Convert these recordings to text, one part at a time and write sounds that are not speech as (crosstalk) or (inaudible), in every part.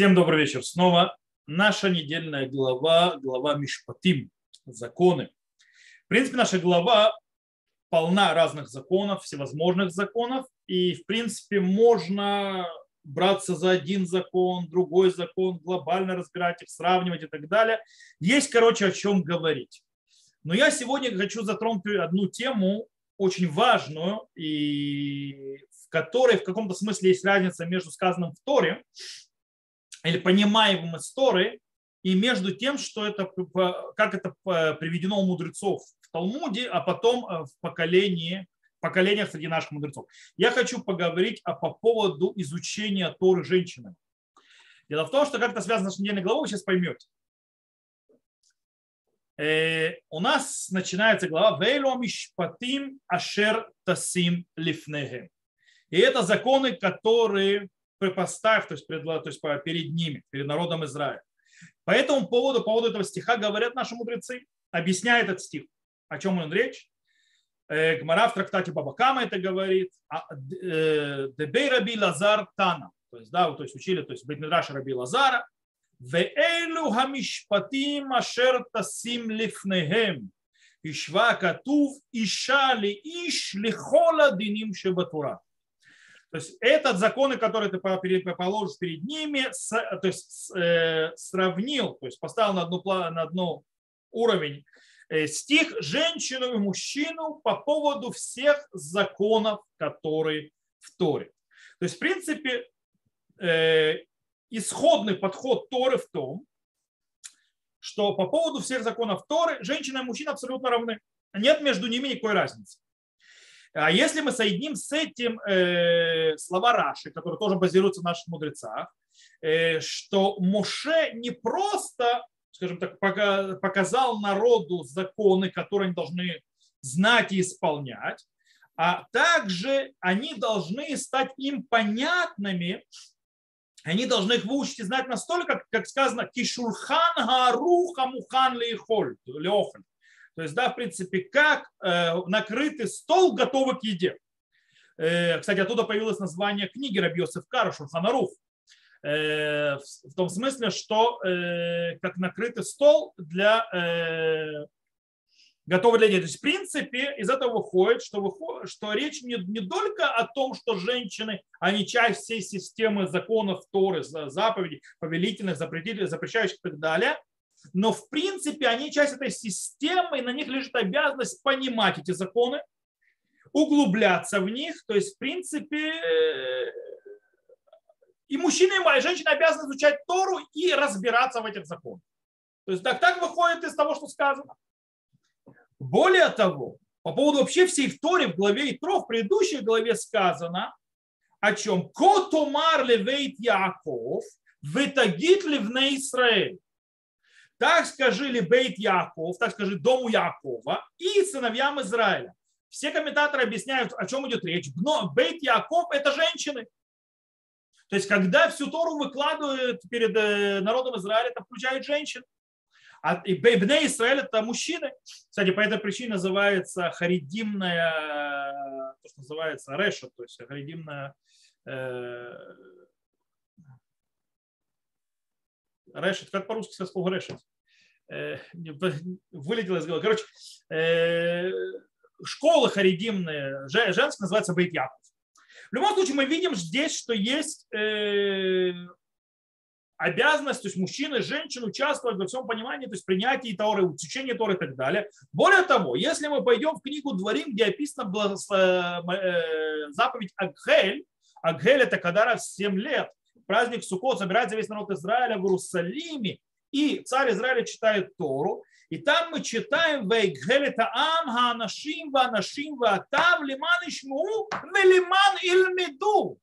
Всем добрый вечер. Снова наша недельная глава, глава Мишпатим, законы. В принципе, наша глава полна разных законов, всевозможных законов, и, в принципе, можно браться за один закон, другой закон, глобально разбирать их, сравнивать и так далее. Есть, короче, о чем говорить. Но я сегодня хочу затронуть одну тему, очень важную, и в которой в каком-то смысле есть разница между сказанным в Торе или понимаемым из Торы, и между тем, что это, как это приведено у мудрецов в Талмуде, а потом э, в поколении, поколениях среди наших мудрецов. Я хочу поговорить о, по поводу изучения Торы женщинами. Дело в том, что как это связано с недельной главой, вы сейчас поймете. Э, у нас начинается глава «Вейло мишпатим ашер тасим лифнехем». И это законы, которые поставь, то есть, то есть перед ними, перед народом Израиля. По этому поводу, по поводу этого стиха говорят наши мудрецы, объясняет этот стих. О чем он речь? Э, Гмара в трактате Бабакама это говорит. А, э, Дебей Раби Лазар Тана. То есть, да, то есть учили, то есть Бетмидраш Раби Лазара. Веэлю хамишпатим ашер тасим лифнехем. Ишва катув иша ли иш лихола диним шебатура. То есть этот законы, которые ты положишь перед ними, то есть э, сравнил, то есть поставил на одну, на одну уровень э, стих женщину и мужчину по поводу всех законов, которые в Торе. То есть, в принципе, э, исходный подход Торы в том, что по поводу всех законов Торы женщина и мужчина абсолютно равны. Нет между ними никакой разницы. А если мы соединим с этим э, слова Раши, которые тоже базируются на наших мудрецах, э, что Моше не просто, скажем так, показал народу законы, которые они должны знать и исполнять, а также они должны стать им понятными, они должны их выучить и знать настолько, как, сказано, кишурхан гаруха мухан леохоль. То есть, да, в принципе, как э, накрытый стол готовый к еде. Э, кстати, оттуда появилось название книги Рабиосиф Кара Шурханарух. Э, в том смысле, что как накрытый стол для готовы для еды. То есть, в принципе, из этого выходит, что, выходит, что речь не, не только о том, что женщины, они часть всей системы законов Торы, заповедей, повелительных, запретительных, запрещающих и так далее, но в принципе они часть этой системы, и на них лежит обязанность понимать эти законы, углубляться в них. То есть, в принципе, и мужчины, и женщины обязаны изучать Тору и разбираться в этих законах. То есть так, так выходит из того, что сказано. Более того, по поводу вообще всей в Торе, в главе Итро, в предыдущей главе сказано, о чем? Котомар левейт Яков, ветагит ливне Израиль. Так скажи ли Бейт Яков, так скажи дому Якова и сыновьям Израиля. Все комментаторы объясняют, о чем идет речь. Но Бейт Яков – это женщины. То есть, когда всю Тору выкладывают перед э, народом Израиля, это включает женщин. А Бейбне Израиль – это мужчины. Кстати, по этой причине называется харидимная, то, что называется реша, то есть харидимная э, решет, как по-русски сказать слово решет? Э, вылетело из головы. Короче, э, школы харидимные, женские, называется Бейт Яков. В любом случае, мы видим здесь, что есть э, обязанность, то есть мужчины и женщины участвовать во всем понимании, то есть принятии Торы, учении Торы и так далее. Более того, если мы пойдем в книгу Дворим, где описана заповедь Агхель, Агхель это когда раз в 7 лет, праздник Суккот собирается весь народ Израиля в Иерусалиме, и царь Израиля читает Тору, и там мы читаем «Вейгхелета ам хаанашим ваанашим ваатав лиман ишму велиман ильмиду».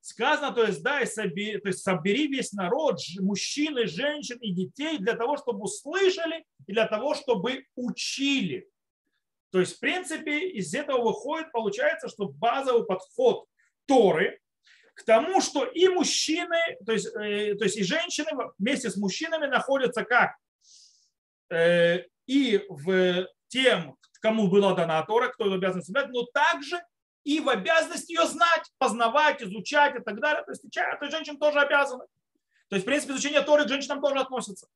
Сказано, то есть, да, и собери, то есть собери весь народ, мужчин и женщин и детей для того, чтобы услышали и для того, чтобы учили. То есть, в принципе, из этого выходит, получается, что базовый подход Торы к тому, что и мужчины, то есть, э, то есть и женщины вместе с мужчинами находятся как э, и в тем, кому была дана Тора, кто обязан соблюдать, но также и в обязанности ее знать, познавать, изучать и так далее. То есть, то есть женщины тоже обязаны. То есть, в принципе, изучение Торы к женщинам тоже относится.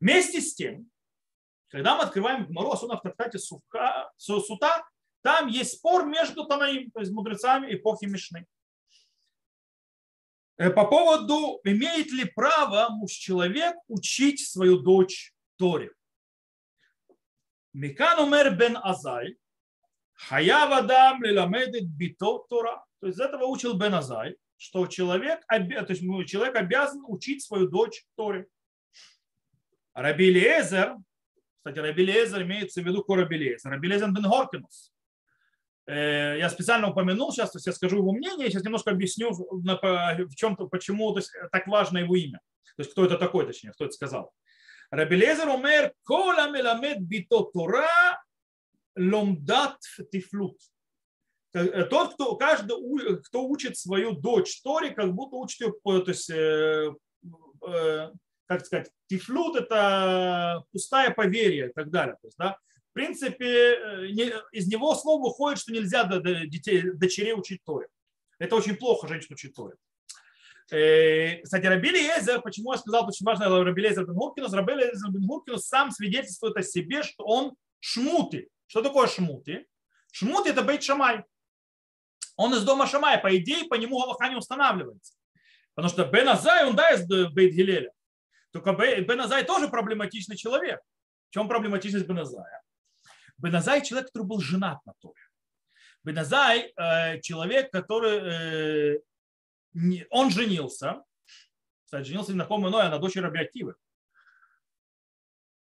Вместе с тем, когда мы открываем Гмару, особенно в трактате Сута, там есть спор между Танаим, то есть мудрецами эпохи Мишны. Э, по поводу, имеет ли право муж-человек учить свою дочь Торе. Микан умер бен Азай, хая вадам лиламедит бито Тора. То есть из этого учил бен Азай, что человек, то есть человек обязан учить свою дочь Торе. Раби Лезер, кстати, Раби Лезер имеется в виду Лезер, Раби Лезер бен Хоркинус. Э, я специально упомянул сейчас, то есть я скажу его мнение, сейчас немножко объясню, в чем-то, почему то есть, так важно его имя. То есть кто это такой, точнее, кто это сказал. Рабелезер умер, кола меламед бито Тора ломдат тифлут. Э, тот, кто, каждый, кто учит свою дочь Торе, как будто учит ее, то есть, э, как сказать, тифлут – это пустая поверье и так далее. То есть, да, в принципе, из его слов выходит, что нельзя детей, дочерей учить Торе. Это очень плохо женщин учить Торе. Э, кстати, Рабби Элиезер, почему я сказал, очень важно Рабби Элиезер бен Гирканус, Рабби Элиезер бен Гирканус сам свидетельствует о себе, что он шмуты. Что такое шмуты? Шмуты это Бейт Шамай. Он из дома Шамай, по идее, по нему Галаха не устанавливается. Потому что Бен Азай, он да, из Бейт Гилеля. Только Бен Азай тоже проблематичный человек. В чем проблематичность Бен Азая? Бен Азай человек, который был женат на Торе. Бен Азай э, человек, который э, он женился, кстати, женился на ком иной, а на дочери Рабиативы.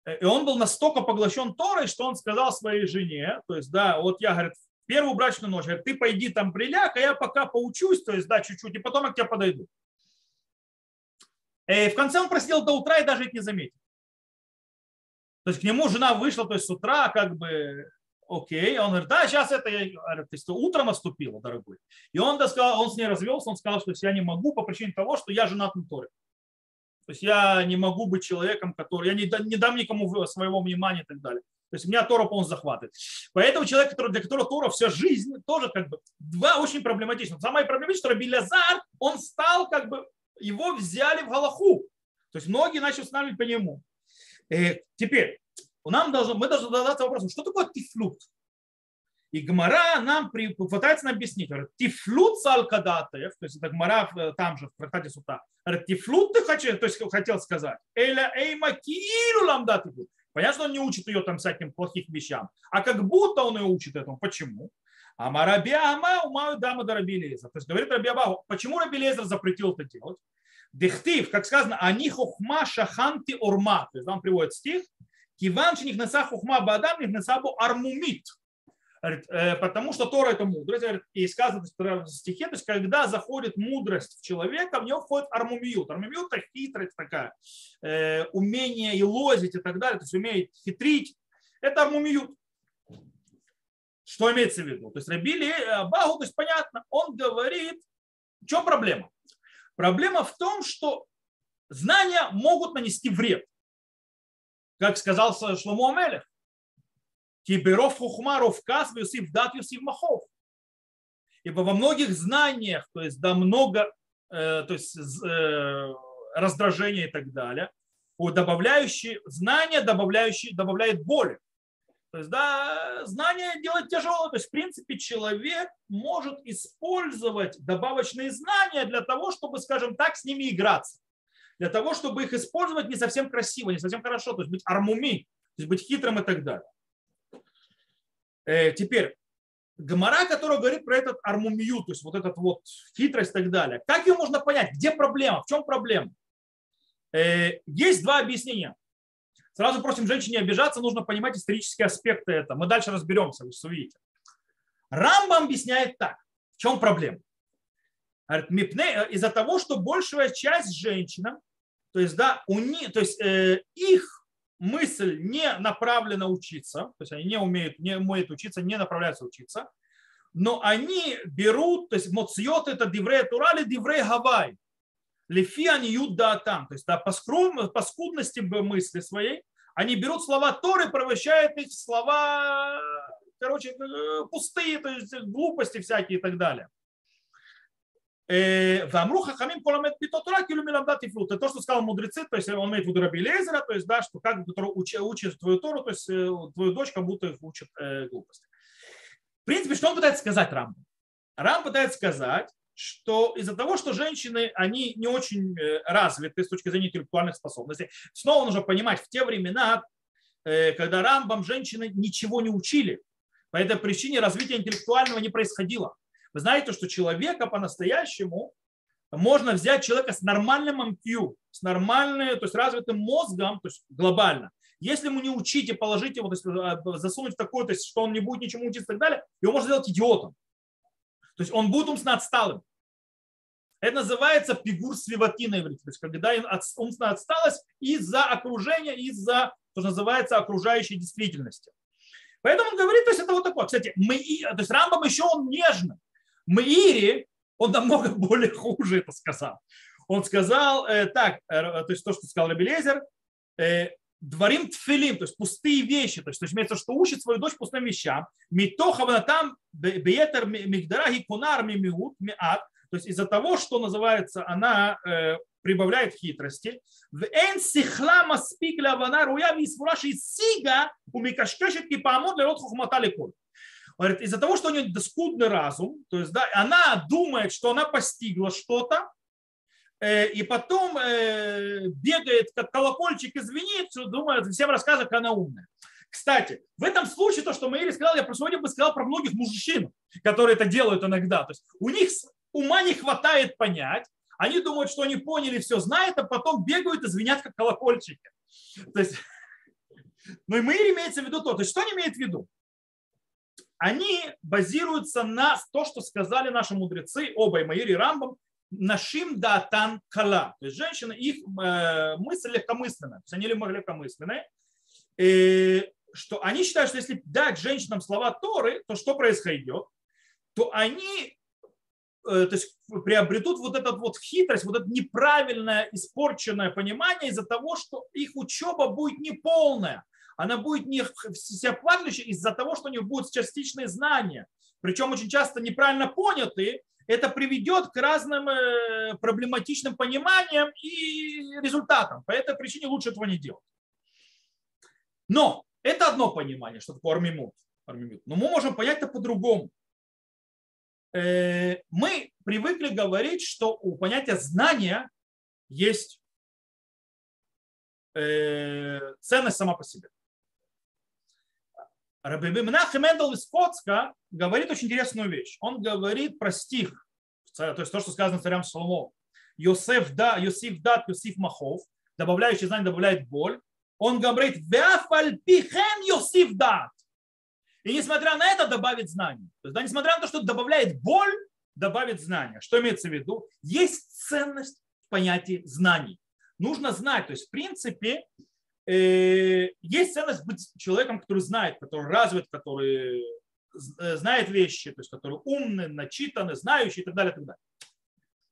И он был настолько поглощен Торой, что он сказал своей жене, то есть, да, вот я, говорит, первую брачную ночь, говорит, ты пойди там приляг, а я пока поучусь, то есть, да, чуть-чуть, и потом я к тебе подойду. И в конце он просидел до утра и даже это не заметил. То есть к нему жена вышла, то есть с утра как бы окей. Он говорит, да, сейчас это, я, то есть утро наступило, дорогой. И он, сказал, он с ней развелся, он сказал, что я не могу по причине того, что я женат на Торе. То есть я не могу быть человеком, который, я не, не дам никому своего внимания и так далее. То есть меня Тора полностью захватывает. Поэтому человек, который, для которого Тора вся жизнь, тоже как бы два очень проблематично. Самое проблематичное, что Рабилязар, он стал как бы, его взяли в Галаху. То есть многие начали устанавливать по нему. Теперь, нам должно, мы должны задаться вопросом, что такое тифлют? И Гмара нам при, пытается нам объяснить. Говорит, тифлут салкадатев, то есть это Гмара там же, в трактате Сута. Говорит, тифлут ты хочешь, то есть хотел сказать. Эля эйма кииру ламда. Понятно, что он не учит ее там всяким плохих вещам. А как будто он ее учит этому. Почему? А Марабиама умаю дама до Рабилеза. То есть говорит Рабиаба, почему Рабилезер запретил это делать? Дехтив, как сказано, они хохма шаханти урма. То есть он приводит стих, Киван нихнеса хухма бадам нихнеса бу армумит. Э, потому что Тора это мудрость. И сказано в стихе, то есть когда заходит мудрость в человека, в него входит армумиют. Армумиют это хитрость такая, э, умение и лозить и так далее, то есть умеет хитрить. Это армумиют. Что имеется в виду? То есть Рабили Багу, то есть понятно, он говорит, в чем проблема? Проблема в том, что знания могут нанести вред как сказал Шломо Амелех. Киберов хухма ровкас юсиф дат юсиф махов. Ибо во многих знаниях, то есть да много, э, то есть э, раздражения и так далее, у добавляющий знания добавляющий добавляет боли. То есть, да, знание делать тяжело. То есть, в принципе, человек может использовать добавочные знания для того, чтобы, скажем так, с ними играться для того, чтобы их использовать не совсем красиво, не совсем хорошо, то есть быть армуми, то есть быть хитрым и так далее. Э, теперь, Гамара, которая говорит про этот армумию, то есть вот этот вот хитрость и так далее. Как ее можно понять? Где проблема? В чем проблема? Э, есть два объяснения. Сразу просим женщин не обижаться, нужно понимать исторические аспекты этого. Мы дальше разберемся, вы увидите. Рамба объясняет так. В чем проблема? Э, из-за того, что большая часть женщинам то есть, да, у них, то есть э, их мысль не направлена учиться, то есть они не умеют, не умеют учиться, не направляются учиться, но они берут, то есть моциот это диврей турали, диврей гавай, лефи они юдда там, то есть да, по, скром, по скудности мысли своей, они берут слова Торы, превращают их в слова, короче, э, пустые, то есть глупости всякие и так далее. Вамру хахамим коламет питотура килю миламда тифлут. Это то, что сказал мудрецы, то есть он имеет в виду Раби то есть, да, что как который учит, учит твою Тору, то есть твою дочь как будто учит э, глупости. В принципе, что он пытается сказать Рам? Рам пытается сказать, что из-за того, что женщины, они не очень развиты с точки зрения интеллектуальных способностей, снова нужно понимать, в те времена, когда Рамбам женщины ничего не учили, по этой причине развития интеллектуального не происходило. Вы знаете, что человека по-настоящему можно взять человека с нормальным MQ, с нормальным, то есть развитым мозгом, то есть глобально. Если ему не учить и положить его, то есть э, засунуть в такое, то есть, что он не будет ничему учиться и так далее, его можно сделать идиотом. То есть он будет умственно отсталым. Это называется пигур свивати на иврите. То есть когда умственно отсталость из-за окружения, из-за, что называется, окружающей действительности. Поэтому он говорит, то есть это вот такое. Кстати, мы, то есть Рамбам еще он нежный. Мири, он намного (laughs) более хуже это сказал. Он сказал э, так, э, то есть то, что сказал Рабелезер, э, дворим тфилим, то есть пустые вещи, то есть, то есть имеется, что учит свою дочь пустым вещам, митоха там беетер мигдара гикунар мимиут миат, то есть из-за того, что называется, она э, прибавляет хитрости. В эн сихла маспик лавана руя мисфураши сига у микашкешет кипамот лерот хухмата леколь говорит, из-за того, что у нее скудный разум, то есть да, она думает, что она постигла что-то, и потом э, бегает, как колокольчик и звенит, думает, всем рассказывает, как она умная. Кстати, в этом случае то, что Маири сказал, я про сегодня бы сказал про многих мужчин, которые это делают иногда. То есть у них ума не хватает понять, они думают, что они поняли, все знают, а потом бегают и звенят, как колокольчики. То есть, (laughs) ну и Маири имеется в виду то. То есть что они имеют в виду? они базируются на то, что сказали наши мудрецы, оба и Маир и Рамбам, нашим датан кала. То есть женщины, их э, мысль легкомысленная, то есть они легкомысленные, и что они считают, что если дать женщинам слова Торы, то что происходит? То они э, то есть приобретут вот эту вот хитрость, вот это неправильное, испорченное понимание из-за того, что их учеба будет неполная она будет не всеохватывающей из-за того, что у них будут частичные знания, причем очень часто неправильно понятые, это приведет к разным э, проблематичным пониманиям и результатам. По этой причине лучше этого не делать. Но это одно понимание, что такое армимут. Но мы можем понять это по-другому. Э, мы привыкли говорить, что у понятия знания есть э, ценность сама по себе. Рабиби Менахем Эндел из Коцка говорит очень интересную вещь. Он говорит про стих, то есть то, что сказано царям Соломо. Йосеф да, Йосиф дат, Йосиф махов, добавляющий знание добавляет боль. Он говорит, Веафальпихем Йосиф дат. И несмотря на это добавит знание. То есть, да, несмотря на то, что добавляет боль, добавит знание. Что имеется в виду? Есть ценность в понятии знаний. Нужно знать. То есть, в принципе, есть ценность быть человеком, который знает, который развит, который э, знает вещи, то есть который умный, начитанный, знающий и так далее. И так далее.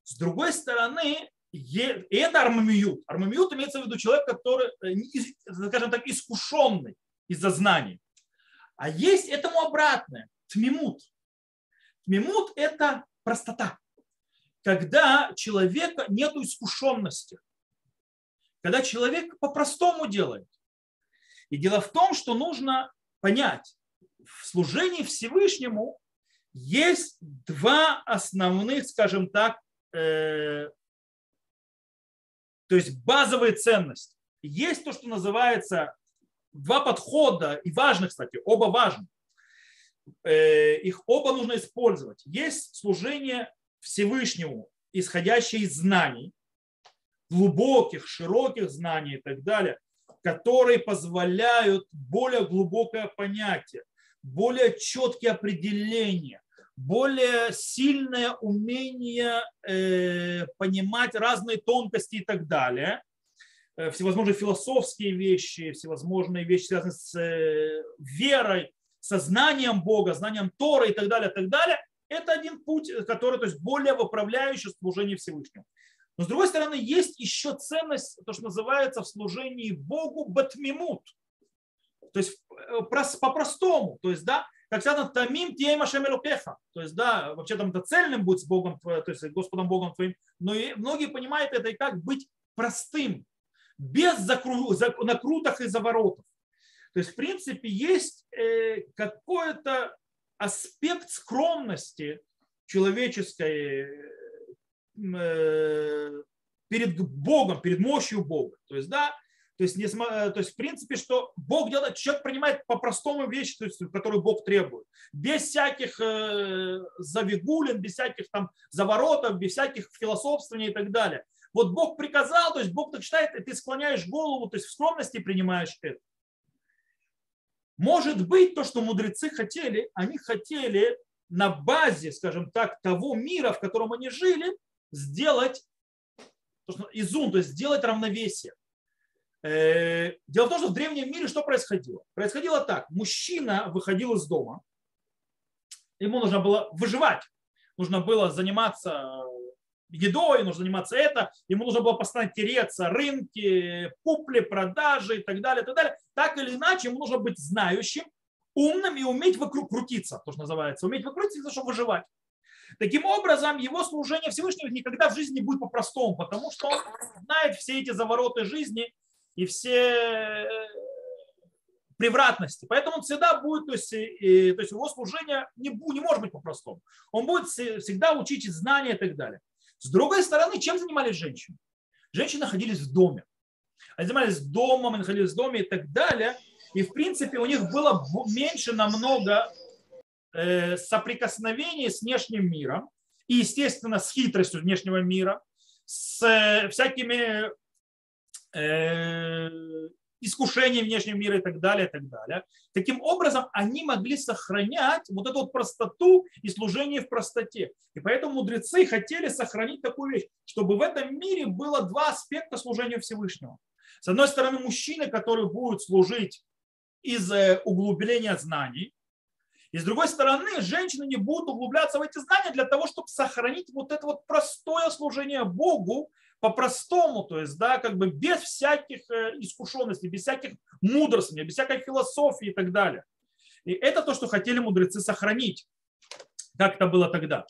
С другой стороны, и это армамиют. Армамиют имеется в виду человек, который, э, скажем так, искушенный из-за знаний. А есть этому обратное, тмимут. Тмимут – это простота. Когда человека нет искушенности когда человек по-простому делает. И дело в том, что нужно понять, в служении Всевышнему есть два основных, скажем так, э, то есть базовые ценности. Есть то, что называется два подхода, и важных, кстати, оба важны. Э, их оба нужно использовать. Есть служение Всевышнему, исходящее из знаний, глубоких, широких знаний и так далее, которые позволяют более глубокое понятие, более четкие определения, более сильное умение э, понимать разные тонкости и так далее, э, всевозможные философские вещи, всевозможные вещи, связанные с э, верой, сознанием Бога, знанием Тора и так далее, и так далее. Это один путь, который то есть более выправляющий служение Всевышнему. Но с другой стороны, есть еще ценность, то, что называется в служении Богу батмимут. То есть э, по-простому. То есть, да, как сказано, тамим тием ашем элокеха. То есть, да, вообще там это цельным будет с Богом, то есть Господом Богом твоим. Но и многие понимают это и как быть простым, без закру, накруток и заворотов. То есть, в принципе, есть э, какой-то аспект скромности человеческой э, перед Богом, перед мощью Бога. То есть, да, то есть, не, то есть, в принципе, что Бог делает, человек принимает по-простому вещи, то есть, которые Бог требует. Без всяких э, завигулин, без всяких там заворотов, без всяких философствований и так далее. Вот Бог приказал, то есть Бог так считает, и ты склоняешь голову, то есть в скромности принимаешь это. Может быть, то, что мудрецы хотели, они хотели на базе, скажем так, того мира, в котором они жили, сделать изум, то есть сделать равновесие. Э, дело в том, что в древнем мире что происходило? Происходило так. Мужчина выходил из дома, ему нужно было выживать, нужно было заниматься едой, нужно заниматься это, ему нужно было постоянно тереться, рынки, купли, продажи и так далее, и так далее. Так или иначе, ему нужно быть знающим, умным и уметь вокруг крутиться, то, что называется, уметь вокруг крутиться, чтобы выживать. Таким образом, его служение Всевышнего никогда в жизни не будет по-простому, потому что он знает все эти завороты жизни и все превратности. Поэтому он всегда будет, то есть, и, то есть его служение не, не может быть по-простому. Он будет всегда учить знания и так далее. С другой стороны, чем занимались женщины? Женщины находились в доме. Они занимались домом, они находились в доме и так далее. И, в принципе, у них было меньше намного э, соприкосновений с внешним миром. И, естественно, с хитростью внешнего мира, с э, всякими э, искушением внешнего мира и так далее, и так далее. Таким образом, они могли сохранять вот эту вот простоту и служение в простоте. И поэтому мудрецы хотели сохранить такую вещь, чтобы в этом мире было два аспекта служения Всевышнего. С одной стороны, мужчины, которые будут служить из углубления знаний, и с другой стороны, женщины не будут углубляться в эти знания для того, чтобы сохранить вот это вот простое служение Богу, по-простому, то есть, да, как бы без всяких э, искушенностей, без всяких мудростей, без всякой философии и так далее. И это то, что хотели мудрецы сохранить, как это было тогда.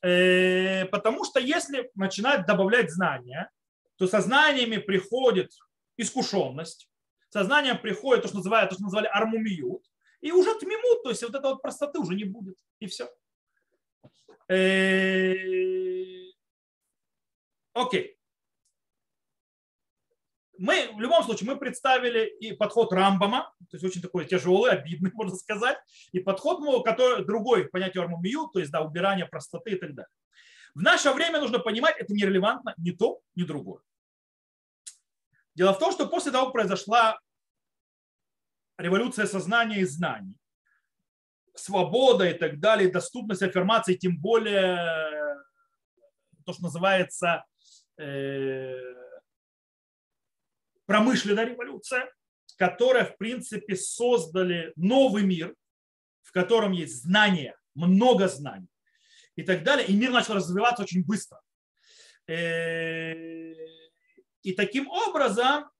Э, потому что если начинать добавлять знания, то со знаниями приходит искушенность, со знанием приходит то, что называют, то, что называли армумиют, и уже тмимут, то есть вот этой вот простоты уже не будет, и все. Э, Окей. Мы в любом случае мы представили и подход Рамбама, то есть очень такой тяжелый, обидный, (laughs) можно сказать, и подход, который другой понятие Армумию, то есть да, убирание простоты и так далее. В наше время нужно понимать, это нерелевантно ни то, ни другое. Дело в том, что после того, как произошла революция сознания и знаний, свобода и так далее, доступность аффирмации, тем более то, что называется Э, промышленная революция, которая, в принципе, создали новый мир, в котором есть знания, много знаний и так далее. И мир начал развиваться очень быстро. Э, и таким образом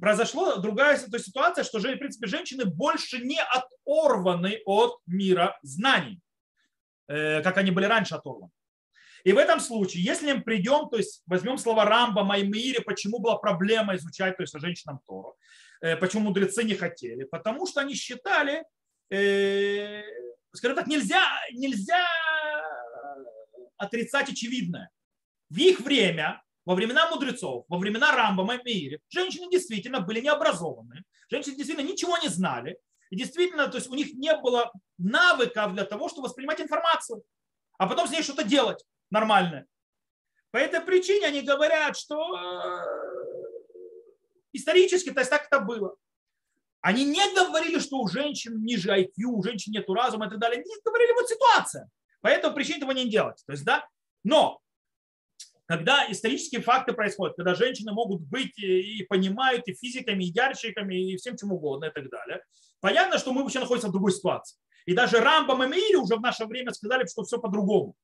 произошла другая ситуация, что, в принципе, женщины больше не оторваны от мира знаний, э, как они были раньше оторваны. И в этом случае, если мы придем, то есть возьмем слова Рамба, Маймире, почему была проблема изучать, то есть женщинам Тору, э, почему мудрецы не хотели, потому что они считали, э, скажем так, нельзя, нельзя отрицать очевидное. В их время, во времена мудрецов, во времена Рамба, Маймире, женщины действительно были необразованы, женщины действительно ничего не знали, и действительно, то есть у них не было навыков для того, чтобы воспринимать информацию, а потом с ней что-то делать нормальное. По этой причине они говорят, что э, исторически, то есть так это было. Они не говорили, что у женщин ниже IQ, у женщин нет разума и так далее. Они говорили, вот ситуация. По этой причине этого не делать. То есть, да, но когда исторические факты происходят, когда женщины могут быть и понимают и физиками, и ярчиками, и всем чем угодно и так далее, понятно, что мы вообще находимся в другой ситуации. И даже Рамбам и Мири уже в наше время сказали, что все по-другому.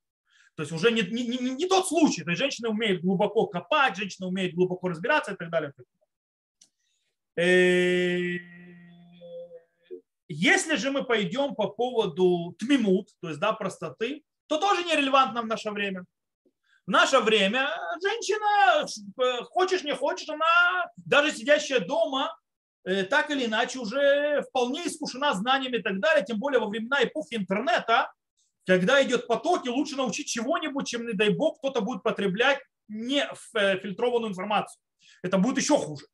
То есть уже не, не, не, не тот случай. То есть женщина умеет глубоко копать, женщина умеет глубоко разбираться и так далее. Э, Если же мы пойдем по поводу тмимут, то есть да, простоты, то тоже нерелевантно в наше время. В наше время женщина, хочешь не хочешь, она даже сидящая дома, э, так или иначе уже вполне искушена знаниями и так далее, тем более во времена эпохи интернета, когда идет поток, и лучше научить чего-нибудь, чем, не дай бог, кто-то будет потреблять не э, фильтрованную информацию. Это будет еще хуже.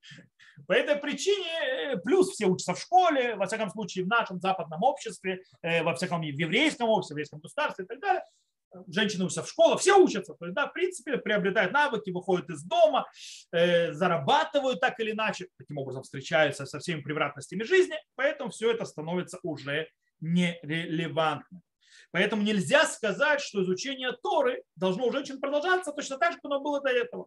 По этой причине, э, плюс все учатся в школе, во всяком случае в нашем западном обществе, во всяком в еврейском обществе, в еврейском государстве и так далее, женщины учатся в школах, все учатся, то есть, да, в принципе, приобретают навыки, выходят из дома, э, зарабатывают так или иначе, таким образом встречаются со всеми превратностями жизни, поэтому все это становится уже нерелевантным. Поэтому нельзя сказать, что изучение Торы должно у женщин продолжаться точно так же, как оно было до этого.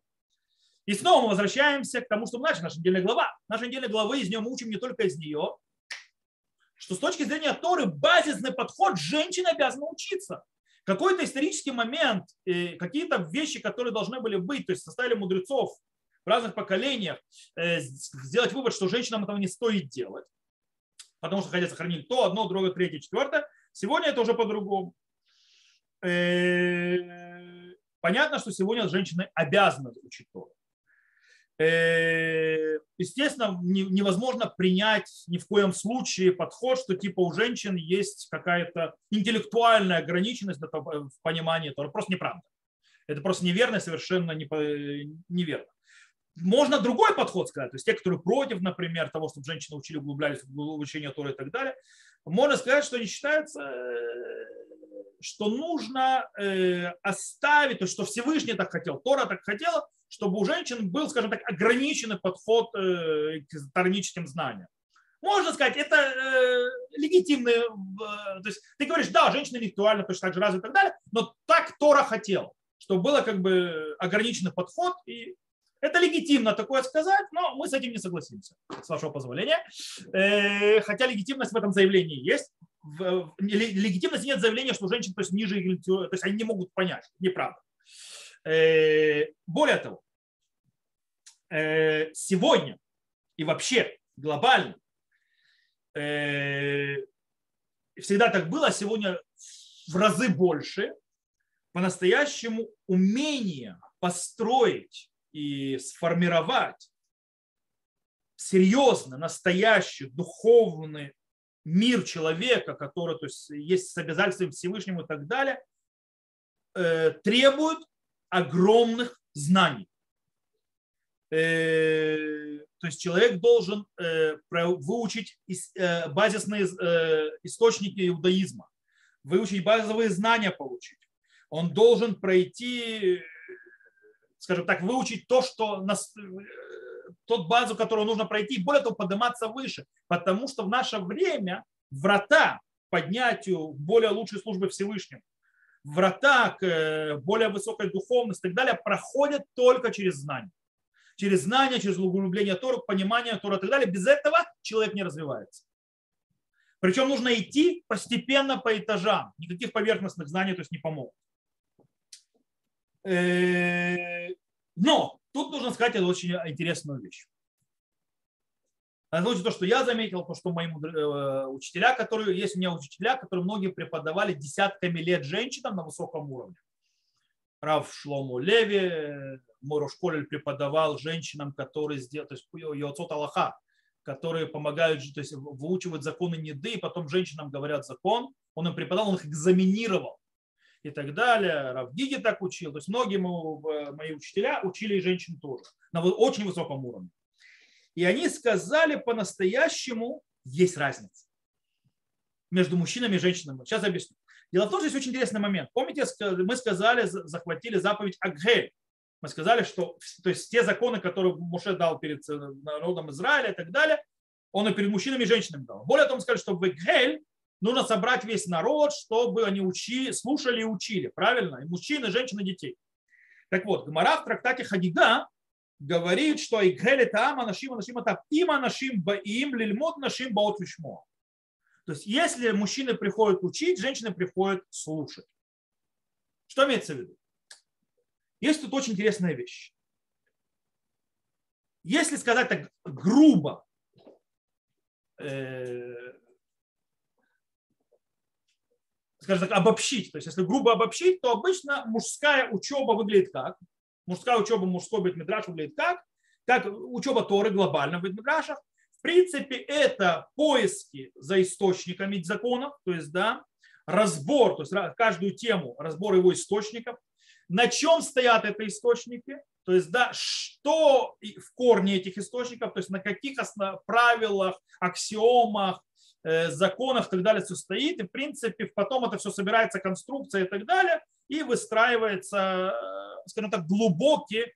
И снова мы возвращаемся к тому, что мы начали, наша недельная глава. Наша недельная глава, из нее мы учим не только из нее, что с точки зрения Торы базисный подход женщины обязаны учиться какой-то исторический момент, э, какие-то вещи, которые должны были быть, то есть составили мудрецов в разных поколениях, э, сделать вывод, что женщинам этого не стоит делать, потому что хотят сохранить то, одно, другое, третье, четвертое. Сегодня это уже по-другому. Э, понятно, что сегодня женщины обязаны учить то. Э, естественно, невозможно принять ни в коем случае подход, что типа у женщин есть какая-то интеллектуальная ограниченность в понимании этого. Просто неправда. Это просто неверно, совершенно неверно. Можно другой подход сказать, то есть те, которые против, например, того, чтобы женщины учили, углублялись в обучение Торы и так далее, можно сказать, что они считаются, э, что нужно э, оставить, то, что Всевышний так хотел, Тора так хотела, чтобы у женщин был, скажем так, ограниченный подход э, к тараническим знаниям. Можно сказать, это э, легитимный, э, то есть ты говоришь, да, женщина интеллектуально точно так же развита и так далее, но так Тора хотел, чтобы было как бы ограниченный подход, и это легитимно такое сказать, но мы с этим не согласимся, с вашего позволения. Э, хотя легитимность в этом заявлении есть. В, легитимности нет заявления, что женщины то есть, ниже, то есть они не могут понять. Неправда. Э, более того, сегодня и вообще глобально э, всегда так было, а сегодня в разы больше, по-настоящему умение построить и сформировать серьезно настоящий духовный мир человека, который то есть, есть с обязательством Всевышнему и так далее, требует огромных знаний. Э, то есть человек должен э, выучить э, базисные источники иудаизма, выучить базовые знания получить. Он должен пройти, скажем так, выучить то, что нас, тот базу, которую нужно пройти, и более того, подниматься выше. Потому что в наше время врата поднятию более лучшей службы Всевышнему врата к более высокой духовности и так далее проходят только через знание. Через знание, через углубление Тора, понимание Тора и так далее. Без этого человек не развивается. Причем нужно идти постепенно по этажам. Никаких поверхностных знаний то есть не помогут. Э, но тут нужно сказать очень интересную вещь. Значит, то, что я заметил, то, что мои э, учителя, которые, есть у меня учителя, которые многие преподавали десятками лет женщинам на высоком уровне. Рав Шлому Леви, мой школе преподавал женщинам, которые сделали, то есть Йоцот Аллаха, которые помогают, то есть выучивают законы Неды, и потом женщинам говорят закон. Он им преподавал, он их экзаменировал и так далее. Рав Гиги так учил. То есть многие мои учителя учили и женщин тоже на очень высоком уровне. И они сказали по-настоящему, есть разница между мужчинами и женщинами. Сейчас объясню. Дело в том, что есть очень интересный момент. Помните, мы сказали, захватили заповедь Агхель. Мы сказали, что то есть те законы, которые Муше дал перед э, народом Израиля и так далее, он и перед мужчинами и женщинами дал. Более того, мы сказали, что в Агхель нужно собрать весь народ, чтобы они учи, слушали и учили. Правильно? И мужчины, и женщины, и детей. Так вот, Гмара в трактате Хагига говорит, что Игхели там анашим анашим это им анашим баим лильмот нашим баот вишмо. То есть если мужчины приходят учить, женщины приходят слушать. Что имеется в виду? Есть тут очень интересная вещь. Если сказать так грубо, э, скажем так, обобщить. То есть, если грубо обобщить, то обычно мужская учеба выглядит как? Мужская учеба, мужской битмидраш выглядит как? Как учеба Торы глобально в битмидрашах. В принципе, это поиски за источниками законов, то есть, да, разбор, то есть каждую тему, разбор его источников, на чем стоят эти источники, то есть, да, что в корне этих источников, то есть на каких основ... правилах, аксиомах, э, законах и так далее все стоит. И, в принципе, потом это все собирается, конструкция и так далее, и выстраивается, э, скажем так, глубокий,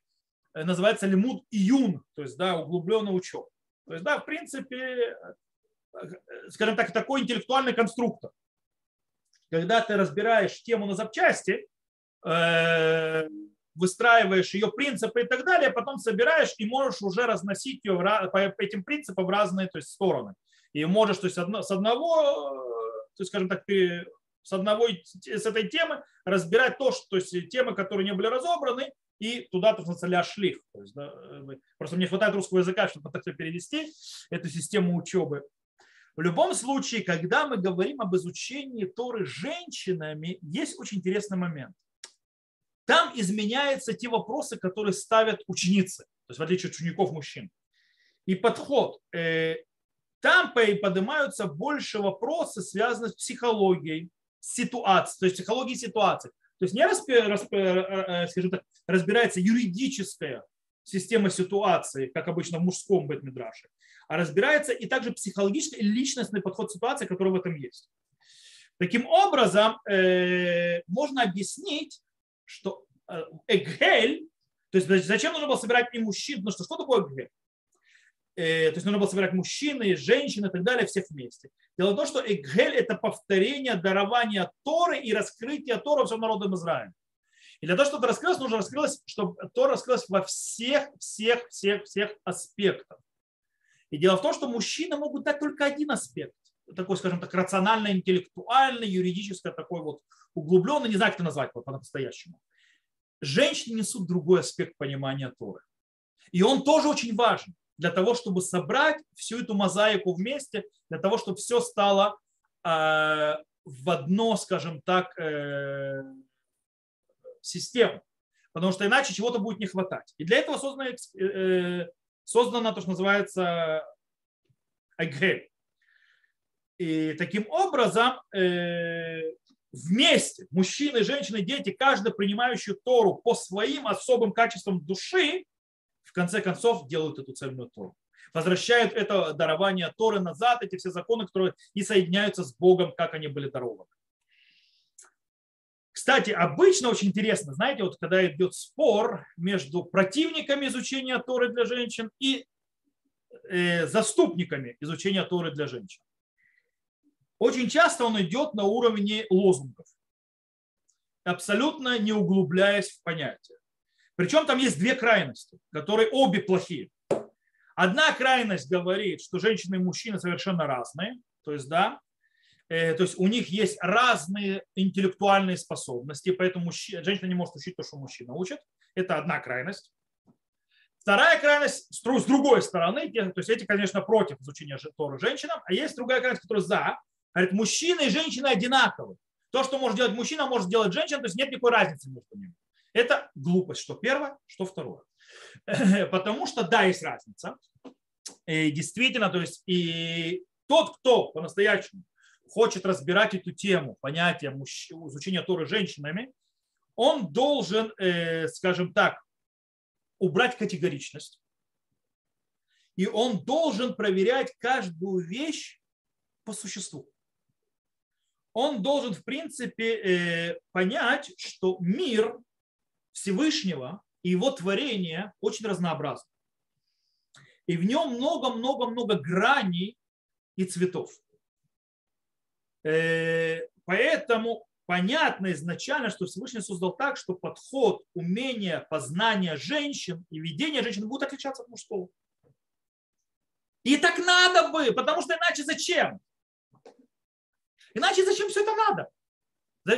э, называется лимуд июн, то есть, да, углубленный учет. То есть, да, в принципе, скажем так, такой интеллектуальный конструктор. Когда ты разбираешь тему на запчасти, выстраиваешь ее принципы и так далее, потом собираешь и можешь уже разносить ее по этим принципам в разные то есть, стороны. И можешь то есть, с одного, то есть, скажем так, с одного с этой темы разбирать то, что то есть, темы, которые не были разобраны, и туда, то есть, шлих. То есть, да, просто мне хватает русского языка, чтобы так перевести эту систему учебы. В любом случае, когда мы говорим об изучении Торы женщинами, есть очень интересный момент – там изменяются те вопросы, которые ставят ученицы, то есть в отличие от учеников мужчин. И подход. Э, там поднимаются больше вопросы, связанные с психологией, ситуацией, то есть психологией ситуации. То есть не э, э, скажем так, разбирается юридическая система ситуации, как обычно в мужском бетмидраше, а разбирается и также психологический личностный подход ситуации, который в этом есть. Таким образом, можно объяснить, что э, Эгель, то есть зачем нужно было собирать и мужчин, ну что, что такое Эгель? Э, то есть нужно было собирать мужчины, женщины и так далее, всех вместе. Дело в том, что Эгель – это повторение дарования Торы и раскрытие Тора всем народам Израиля. И для того, чтобы это раскрылось, нужно раскрылось, чтобы Тора раскрылась во всех, всех, всех, всех аспектах. И дело в том, что мужчины могут дать только один аспект такой, скажем так, рационально-интеллектуальный, юридический, такой вот углубленный, не знаю, как это назвать по-настоящему. Женщины несут другой аспект понимания Торы. И он тоже очень важен для того, чтобы собрать всю эту мозаику вместе, для того, чтобы все стало э, в одно, скажем так, э, систему. Потому что иначе чего-то будет не хватать. И для этого создано, э, создано то, что называется Айгель. И таким образом э, вместе, мужчины, женщины, дети, каждый принимающий Тору по своим особым качествам души, в конце концов делают эту цельную Тору. Возвращают это дарование Торы назад, эти все законы, которые и соединяются с Богом, как они были дарованы. Кстати, обычно очень интересно, знаете, вот когда идет спор между противниками изучения Торы для женщин и э, заступниками изучения Торы для женщин очень часто он идет на уровне лозунгов, абсолютно не углубляясь в понятие. Причем там есть две крайности, которые обе плохие. Одна крайность говорит, что женщины и мужчины совершенно разные, то есть да, э, то есть у них есть разные интеллектуальные способности, поэтому мужчина, женщина не может учить то, что мужчина учит. Это одна крайность. Вторая крайность с другой стороны, то есть эти, конечно, против изучения Торы женщинам, а есть другая крайность, которая за, Говорит, мужчина и женщина одинаковы. То, что может делать мужчина, может делать женщина, то есть нет никакой разницы между ними. Это глупость, что первое, что второе. (laughs) Потому что да, есть разница. И действительно, то есть и тот, кто по-настоящему хочет разбирать эту тему, понятие изучения Торы женщинами, он должен, э, скажем так, убрать категоричность. И он должен проверять каждую вещь по существу он должен, в принципе, э, понять, что мир Всевышнего и его творение очень разнообразны. И в нем много-много-много граней и цветов. Э, поэтому понятно изначально, что Всевышний создал так, что подход, умение, познание женщин и ведение женщин будут отличаться от мужского. И так надо бы, потому что иначе зачем? Иначе зачем все это надо?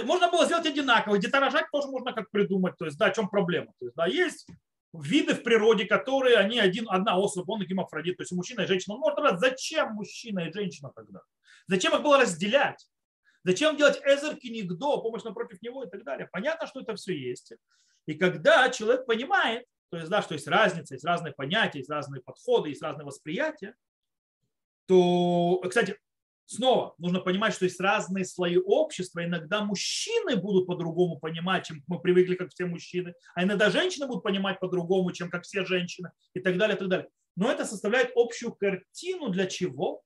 Можно было сделать одинаково. Деторожать тоже можно как придумать. То есть, да, о чем проблема? То есть, да, есть виды в природе, которые они один, одна особа, он гемофродит, то есть мужчина и женщина. Он может сказать, зачем мужчина и женщина тогда? Зачем их было разделять? Зачем делать эзер кинигдо, помощь напротив него и так далее? Понятно, что это все есть. И когда человек понимает, то есть, да, что есть разница, есть разные понятия, есть разные подходы, есть разные восприятия, то, кстати, снова нужно понимать, что есть разные слои общества. Иногда мужчины будут по-другому понимать, чем мы привыкли, как все мужчины, а иногда женщины будут понимать по-другому, чем как все женщины и так далее, и так далее. Но это составляет общую картину для чего?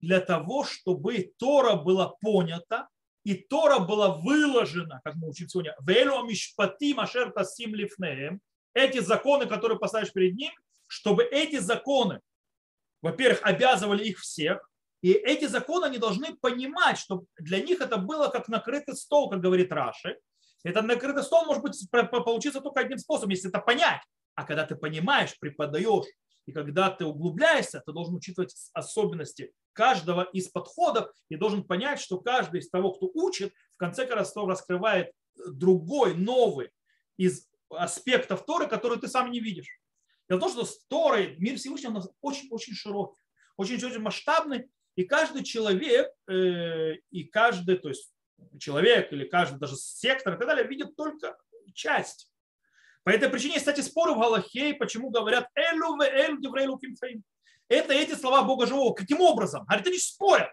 Для того, чтобы Тора была понята, и Тора была выложена, как мы учим сегодня, «Велю мишпати машер тасим лифнеем», эти законы, которые поставишь перед ним, чтобы эти законы, во-первых, обязывали их всех, и эти законы они должны понимать, что для них это было как накрытый стол, как говорит Раши. Этот накрытый стол может быть получиться только одним способом, если это понять. А когда ты понимаешь, преподаешь, и когда ты углубляешься, ты должен учитывать особенности каждого из подходов и должен понять, что каждый из того, кто учит, в конце концов раскрывает другой, новый из аспектов Торы, которые ты сам не видишь. Дело в том, что с Торой мир Всевышнего очень-очень широкий, очень-очень масштабный, и каждый человек, э, и каждый, то есть человек или каждый даже сектор и так далее видит только часть. По этой причине, кстати, споры в Галахе, почему говорят «элю ве эль диврейлу кимфейм». Это эти слова Бога Живого. Каким образом? Они спорят.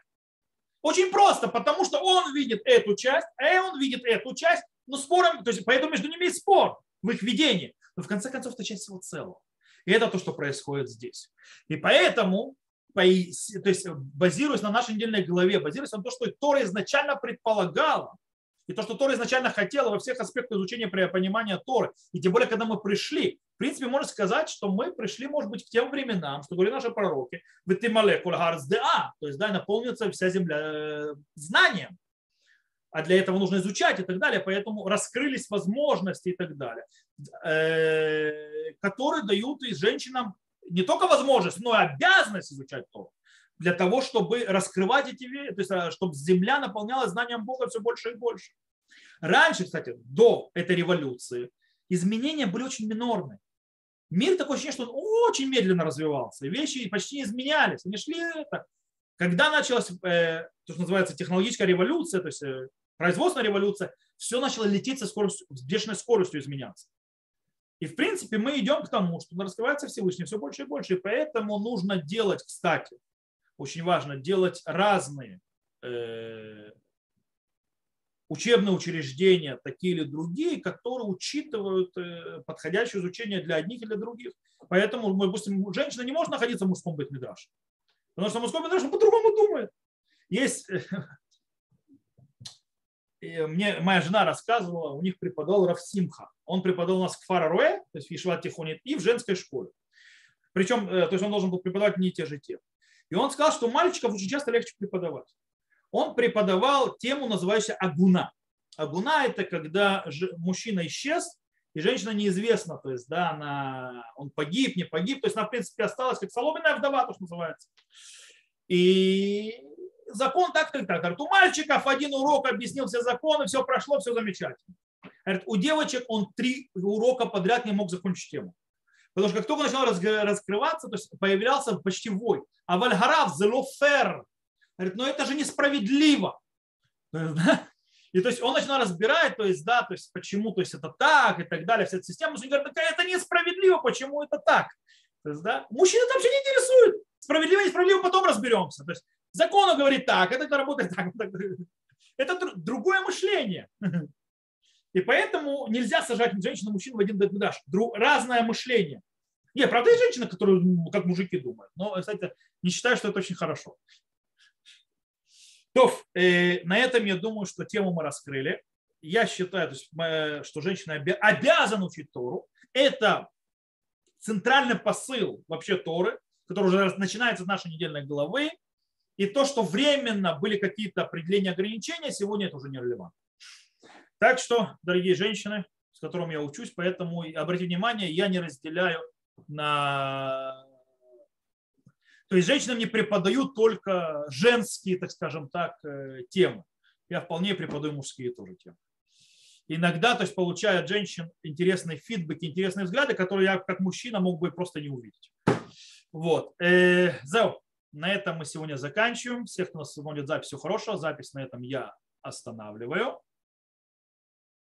Очень просто, потому что он видит эту часть, а он видит эту часть, но спором, то есть поэтому между ними есть спор в их видении. Но в конце концов это часть всего целого. И это то, что происходит здесь. И поэтому то есть базируясь на нашей недельной главе, базируясь на том, что Тора изначально предполагала, и то, что Тора изначально хотела во всех аспектах изучения понимания Торы, и тем более, когда мы пришли, в принципе, можно сказать, что мы пришли, может быть, к тем временам, что говорили наши пророки, молекуле то есть, да, наполнится вся земля э, знанием, а для этого нужно изучать и так далее, поэтому раскрылись возможности и так далее, э, которые дают и женщинам не только возможность, но и обязанность изучать Тору для того, чтобы раскрывать эти вещи, то есть а, чтобы земля наполнялась знанием Бога все больше и больше. Раньше, кстати, до этой революции, изменения были очень минорные. Мир такое ощущение, что он очень медленно развивался, вещи почти не изменялись, они шли это. Когда началась э, то, что называется технологическая революция, то есть э, производственная революция, все начало лететь со скоростью, с бешеной скоростью изменяться. И в принципе мы идем к тому, что раскрывается Всевышний все больше и больше. И поэтому нужно делать, кстати, очень важно, делать разные э, учебные учреждения, такие или другие, которые учитывают э, подходящее изучение для одних или для других. Поэтому, допустим, женщина не может находиться в мужском быть Потому что мужской бит по-другому думает. Есть (laughs) и мне моя жена рассказывала, у них преподавал Рафсимха. Он преподавал у нас в Фараруэ, то есть в Ишват Тихонит, и в женской школе. Причем, э, то есть он должен был преподавать не те же темы. И он сказал, что мальчиков очень часто легче преподавать. Он преподавал тему, называющуюся агуна. Агуна – это когда мужчина исчез, и женщина неизвестна, то есть, да, она, он погиб, не погиб, то есть она, в принципе, осталась как соломенная вдова, то, что называется. И закон так, так, так. Говорит, у мальчиков один урок объяснил все законы, все прошло, все замечательно. Говорит, у девочек он три урока подряд не мог закончить тему. Потому что как только начал раскрываться, то есть появлялся почти вой. А вальгарав зелофер. Говорит, но это же несправедливо. И то есть он начинал разбирать, то есть, да, то есть почему, то есть это так и так далее, вся эта система. Он говорит, это несправедливо, почему это так. То есть, да, мужчина там вообще не интересует. Справедливо, несправедливо, потом разберемся. То есть Закон говорит так, это работает так. Это другое мышление. И поэтому нельзя сажать женщину и мужчину в один бедаш. Разное мышление. Нет, правда, есть женщины, которые как мужики думают. Но, кстати, не считаю, что это очень хорошо. То, э, на этом я думаю, что тему мы раскрыли. Я считаю, что женщина обязана учить Тору. Это центральный посыл вообще Торы, который уже начинается с нашей недельной главы. И то, что временно были какие-то определения ограничения, сегодня это уже не релевантно. Так что, дорогие женщины, с которыми я учусь, поэтому обратите внимание, я не разделяю на... То есть женщинам не преподаю только женские, так скажем так, э, темы. Я вполне преподаю мужские тоже темы. Иногда, то есть получая от женщин интересные фидбэки, интересные взгляды, которые я как мужчина мог бы просто не увидеть. Вот. Э, Зеу. На этом мы сегодня заканчиваем. Всех, кто нас смотрит запись, всего хорошего. Запись на этом я останавливаю.